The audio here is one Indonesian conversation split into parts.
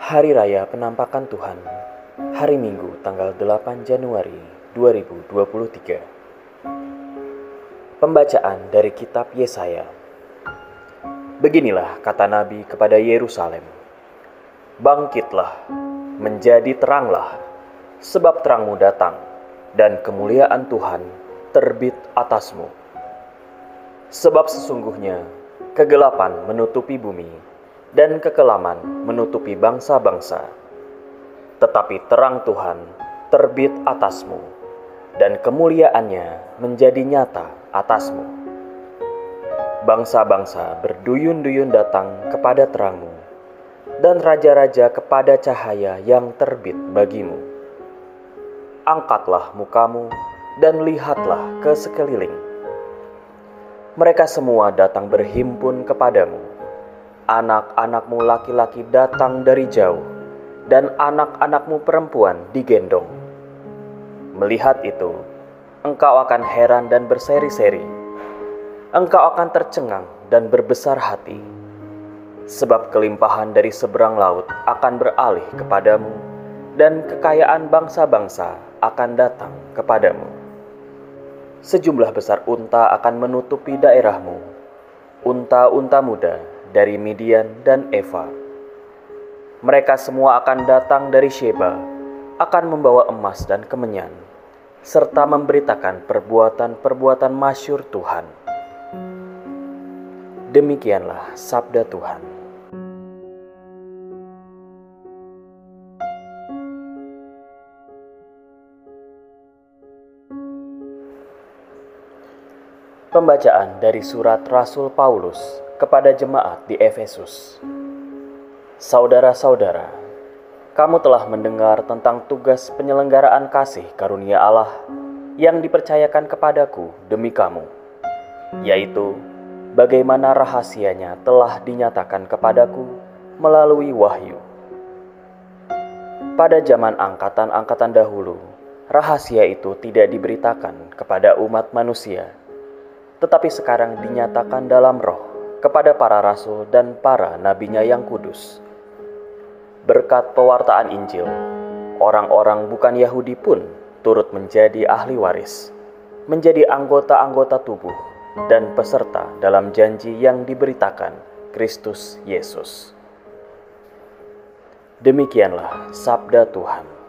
Hari Raya Penampakan Tuhan Hari Minggu tanggal 8 Januari 2023 Pembacaan dari Kitab Yesaya. Beginilah kata Nabi kepada Yerusalem. Bangkitlah, menjadi teranglah, sebab terangmu datang, dan kemuliaan Tuhan terbit atasmu. Sebab sesungguhnya kegelapan menutupi bumi, dan kekelaman menutupi bangsa-bangsa. Tetapi terang Tuhan terbit atasmu, dan kemuliaannya menjadi nyata atasmu. Bangsa-bangsa berduyun-duyun datang kepada terangmu, dan raja-raja kepada cahaya yang terbit bagimu. Angkatlah mukamu dan lihatlah ke sekeliling. Mereka semua datang berhimpun kepadamu anak-anakmu laki-laki datang dari jauh, dan anak-anakmu perempuan digendong. Melihat itu, engkau akan heran dan berseri-seri. Engkau akan tercengang dan berbesar hati, sebab kelimpahan dari seberang laut akan beralih kepadamu, dan kekayaan bangsa-bangsa akan datang kepadamu. Sejumlah besar unta akan menutupi daerahmu, unta-unta muda dari Midian dan Eva. Mereka semua akan datang dari Sheba, akan membawa emas dan kemenyan, serta memberitakan perbuatan-perbuatan masyur Tuhan. Demikianlah sabda Tuhan. Pembacaan dari surat Rasul Paulus kepada jemaat di Efesus. Saudara-saudara, kamu telah mendengar tentang tugas penyelenggaraan kasih karunia Allah yang dipercayakan kepadaku demi kamu, yaitu bagaimana rahasianya telah dinyatakan kepadaku melalui wahyu. Pada zaman angkatan-angkatan dahulu, rahasia itu tidak diberitakan kepada umat manusia, tetapi sekarang dinyatakan dalam roh kepada para rasul dan para nabinya yang kudus. Berkat pewartaan Injil, orang-orang bukan Yahudi pun turut menjadi ahli waris, menjadi anggota-anggota tubuh dan peserta dalam janji yang diberitakan Kristus Yesus. Demikianlah sabda Tuhan.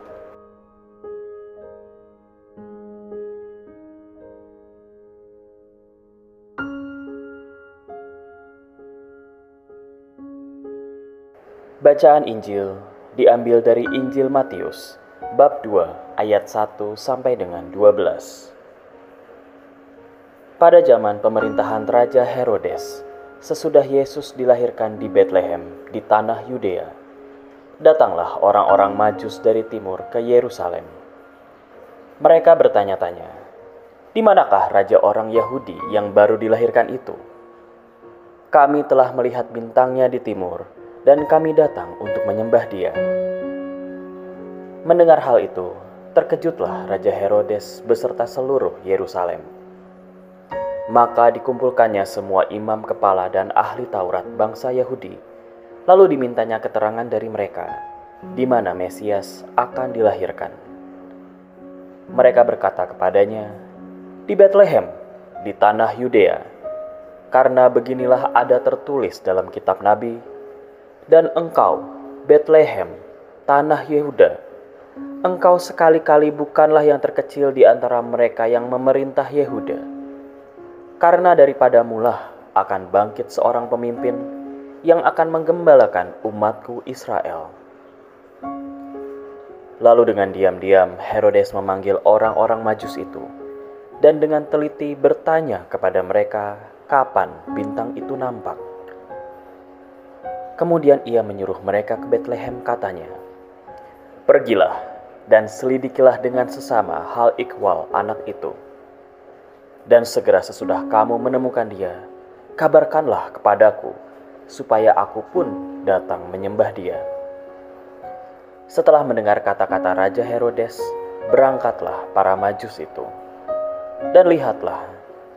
Bacaan Injil diambil dari Injil Matius bab 2 ayat 1 sampai dengan 12. Pada zaman pemerintahan Raja Herodes, sesudah Yesus dilahirkan di Bethlehem di tanah Yudea, datanglah orang-orang Majus dari timur ke Yerusalem. Mereka bertanya-tanya, "Di manakah raja orang Yahudi yang baru dilahirkan itu?" Kami telah melihat bintangnya di timur dan kami datang untuk menyembah Dia. Mendengar hal itu, terkejutlah Raja Herodes beserta seluruh Yerusalem. Maka dikumpulkannya semua imam kepala dan ahli Taurat bangsa Yahudi, lalu dimintanya keterangan dari mereka di mana Mesias akan dilahirkan. Mereka berkata kepadanya, "Di Bethlehem, di tanah Yudea." Karena beginilah ada tertulis dalam kitab Nabi, dan engkau, Bethlehem, tanah Yehuda, engkau sekali-kali bukanlah yang terkecil di antara mereka yang memerintah Yehuda. Karena daripada mulah akan bangkit seorang pemimpin yang akan menggembalakan umatku Israel. Lalu dengan diam-diam Herodes memanggil orang-orang majus itu dan dengan teliti bertanya kepada mereka kapan bintang itu nampak. Kemudian ia menyuruh mereka ke Bethlehem katanya, Pergilah dan selidikilah dengan sesama hal ikhwal anak itu. Dan segera sesudah kamu menemukan dia, kabarkanlah kepadaku, supaya aku pun datang menyembah dia. Setelah mendengar kata-kata Raja Herodes, berangkatlah para majus itu. Dan lihatlah,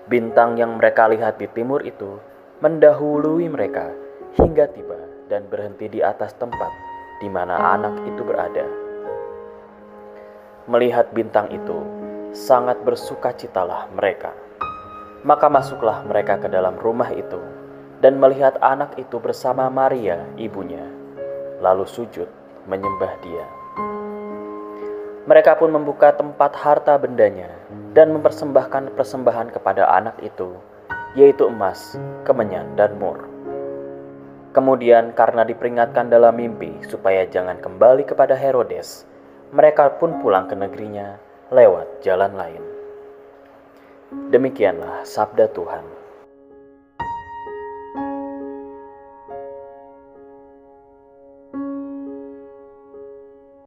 bintang yang mereka lihat di timur itu mendahului mereka hingga tiba dan berhenti di atas tempat di mana anak itu berada. Melihat bintang itu, sangat bersukacitalah mereka. Maka masuklah mereka ke dalam rumah itu dan melihat anak itu bersama Maria, ibunya, lalu sujud menyembah dia. Mereka pun membuka tempat harta bendanya dan mempersembahkan persembahan kepada anak itu, yaitu emas, kemenyan, dan mur. Kemudian karena diperingatkan dalam mimpi supaya jangan kembali kepada Herodes, mereka pun pulang ke negerinya lewat jalan lain. Demikianlah sabda Tuhan.